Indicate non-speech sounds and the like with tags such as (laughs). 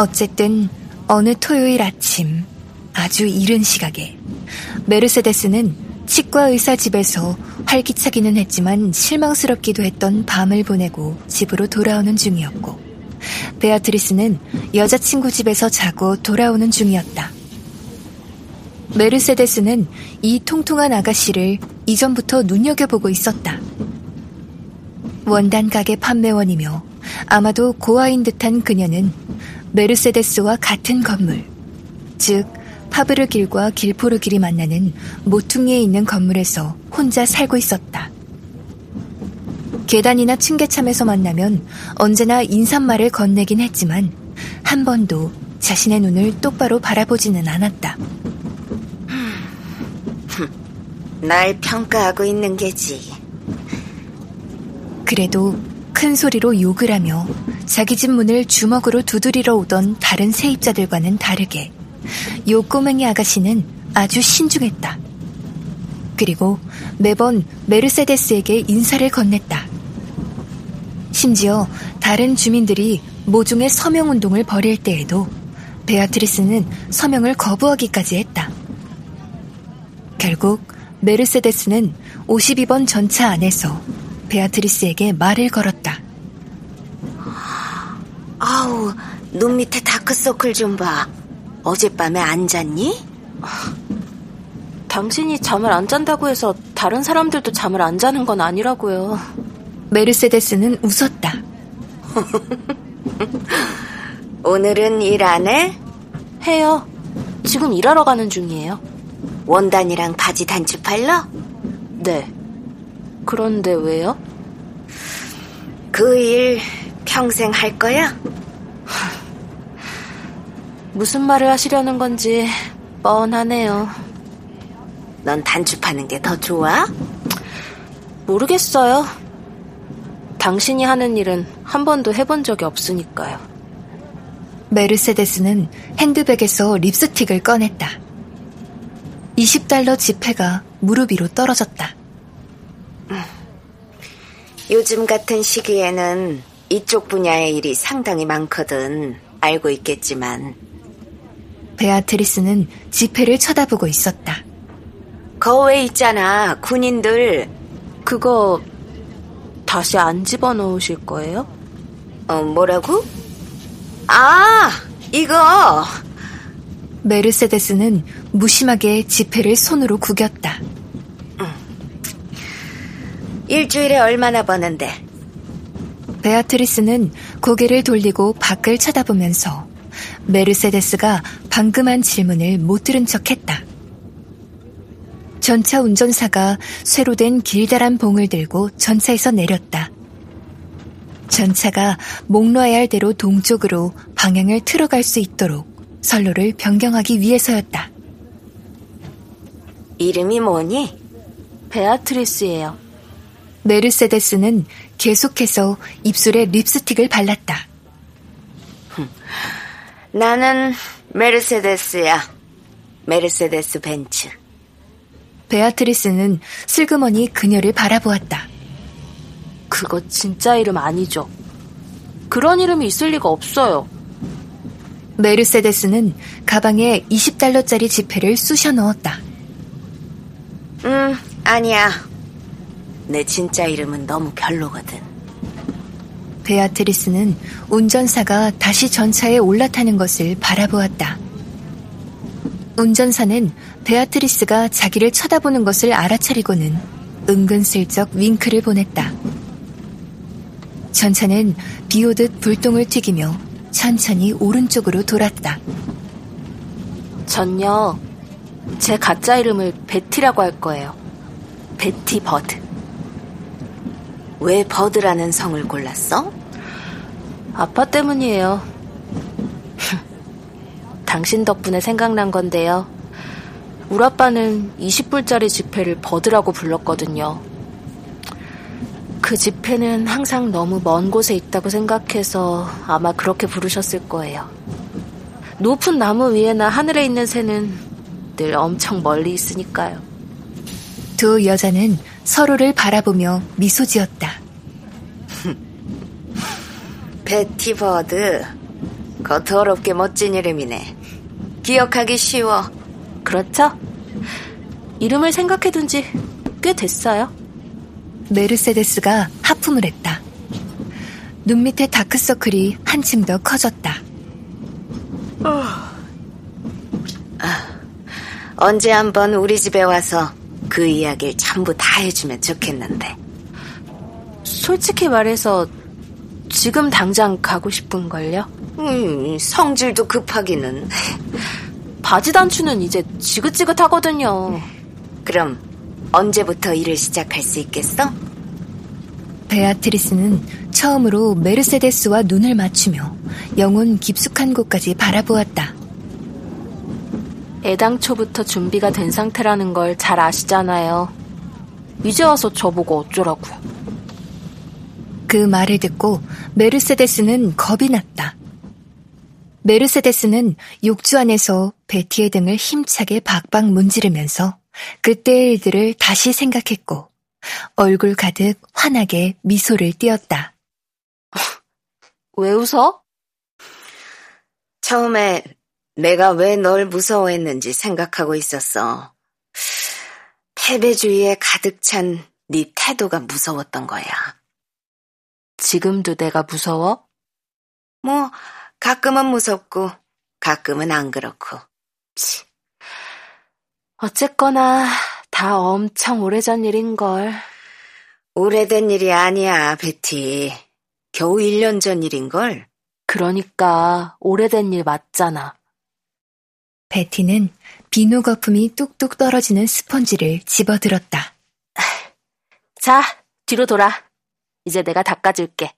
어쨌든 어느 토요일 아침 아주 이른 시각에 메르세데스는 치과 의사 집에서 활기차기는 했지만 실망스럽기도 했던 밤을 보내고 집으로 돌아오는 중이었고 베아트리스는 여자친구 집에서 자고 돌아오는 중이었다. 메르세데스는 이 통통한 아가씨를 이전부터 눈여겨보고 있었다. 원단 가게 판매원이며 아마도 고아인 듯한 그녀는 메르세데스와 같은 건물, 즉 파브르 길과 길포르 길이 만나는 모퉁이에 있는 건물에서 혼자 살고 있었다. 계단이나 층계참에서 만나면 언제나 인사말을 건네긴 했지만 한 번도 자신의 눈을 똑바로 바라보지는 않았다. 날 평가하고 있는 게지. 그래도 큰 소리로 욕을 하며 자기 집 문을 주먹으로 두드리러 오던 다른 세입자들과는 다르게 요 꼬맹이 아가씨는 아주 신중했다. 그리고 매번 메르세데스에게 인사를 건넸다. 심지어 다른 주민들이 모종의 서명 운동을 벌일 때에도 베아트리스는 서명을 거부하기까지 했다. 결국 메르세데스는 52번 전차 안에서 베아트리스에게 말을 걸었다. 아우, 눈 밑에 다크서클 좀 봐. 어젯밤에 안 잤니? 당신이 잠을 안 잔다고 해서 다른 사람들도 잠을 안 자는 건 아니라고요. 메르세데스는 웃었다. (laughs) 오늘은 일 안 해? 해요. 지금 일하러 가는 중이에요. 원단이랑 바지 단추 팔러? 네. 그런데 왜요? 그 일 평생 할 거야? 무슨 말을 하시려는 건지 뻔하네요. 넌 단추 파는 게 더 좋아? 모르겠어요. 당신이 하는 일은 한 번도 해본 적이 없으니까요. 메르세데스는 핸드백에서 립스틱을 꺼냈다. 20달러 지폐가 무릎 위로 떨어졌다. 요즘 같은 시기에는 이쪽 분야의 일이 상당히 많거든. 알고 있겠지만. 베아트리스는 지폐를 쳐다보고 있었다. 거외 있잖아, 군인들. 그거 다시 안 집어넣으실 거예요? 어, 뭐라고? 아, 이거. 메르세데스는 무심하게 지폐를 손으로 구겼다. 일주일에 얼마나 버는데? 베아트리스는 고개를 돌리고 밖을 쳐다보면서 메르세데스가 방금 한 질문을 못 들은 척 했다. 전차 운전사가 쇠로 된 길다란 봉을 들고 전차에서 내렸다. 전차가 목 놓아야 할 대로 동쪽으로 방향을 틀어갈 수 있도록 선로를 변경하기 위해서였다. 이름이 뭐니? 베아트리스예요. 메르세데스는 계속해서 입술에 립스틱을 발랐다. 나는 메르세데스야. 메르세데스 벤츠. 베아트리스는 슬그머니 그녀를 바라보았다. 그거 진짜 이름 아니죠? 그런 이름이 있을 리가 없어요. 메르세데스는 가방에 20달러짜리 지폐를 쑤셔 넣었다. 음, 아니야. 내 진짜 이름은 너무 별로거든. 베아트리스는 운전사가 다시 전차에 올라타는 것을 바라보았다. 운전사는 베아트리스가 자기를 쳐다보는 것을 알아차리고는 은근슬쩍 윙크를 보냈다. 전차는 비 오듯 불똥을 튀기며 천천히 오른쪽으로 돌았다. 전요, 제 가짜 이름을 베티라고 할 거예요. 베티 버드. 왜 버드라는 성을 골랐어? 아빠 때문이에요. (laughs) 당신 덕분에 생각난 건데요. 우리 아빠는 20불짜리 지폐를 bird라고 불렀거든요. 그 지폐는 항상 너무 먼 곳에 있다고 생각해서 아마 그렇게 부르셨을 거예요. 높은 나무 위에나 하늘에 있는 새는 늘 엄청 멀리 있으니까요. 두 여자는 서로를 바라보며 미소 지었다. 베티 버드. 거 더럽게 멋진 이름이네. 기억하기 쉬워. 그렇죠? 이름을 생각해둔 지 꽤 됐어요. 메르세데스가 하품을 했다. 눈 밑에 다크서클이 한층 더 커졌다. 아, 언제 한번 우리 집에 와서 그 이야기를 전부 다 해주면 좋겠는데. 솔직히 말해서 지금 당장 가고 싶은걸요? 음, 성질도 급하기는. 바지 단추는 이제 지긋지긋하거든요. 그럼 언제부터 일을 시작할 수 있겠어? 베아트리스는 처음으로 메르세데스와 눈을 맞추며 영혼 깊숙한 곳까지 바라보았다. 애당초부터 준비가 된 상태라는 걸 잘 아시잖아요. 이제 와서 저보고 어쩌라고요. 그 말을 듣고 메르세데스는 겁이 났다. 메르세데스는 욕조 안에서 베티의 등을 힘차게 박박 문지르면서 그때의 일들을 다시 생각했고 얼굴 가득 환하게 미소를 띄었다. 왜 웃어? 처음에 내가 왜 널 무서워했는지 생각하고 있었어. 패배주의에 가득 찬 네 태도가 무서웠던 거야. 지금도 내가 무서워? 뭐 가끔은 무섭고 가끔은 안 그렇고. 치. 어쨌거나 다 엄청 오래전 일인걸. 오래된 일이 아니야, 베티. 겨우 1년 전 일인걸. 그러니까 오래된 일 맞잖아. 베티는 비누 거품이 뚝뚝 떨어지는 스펀지를 집어들었다. 자, 뒤로 돌아. 이제 내가 닦아줄게.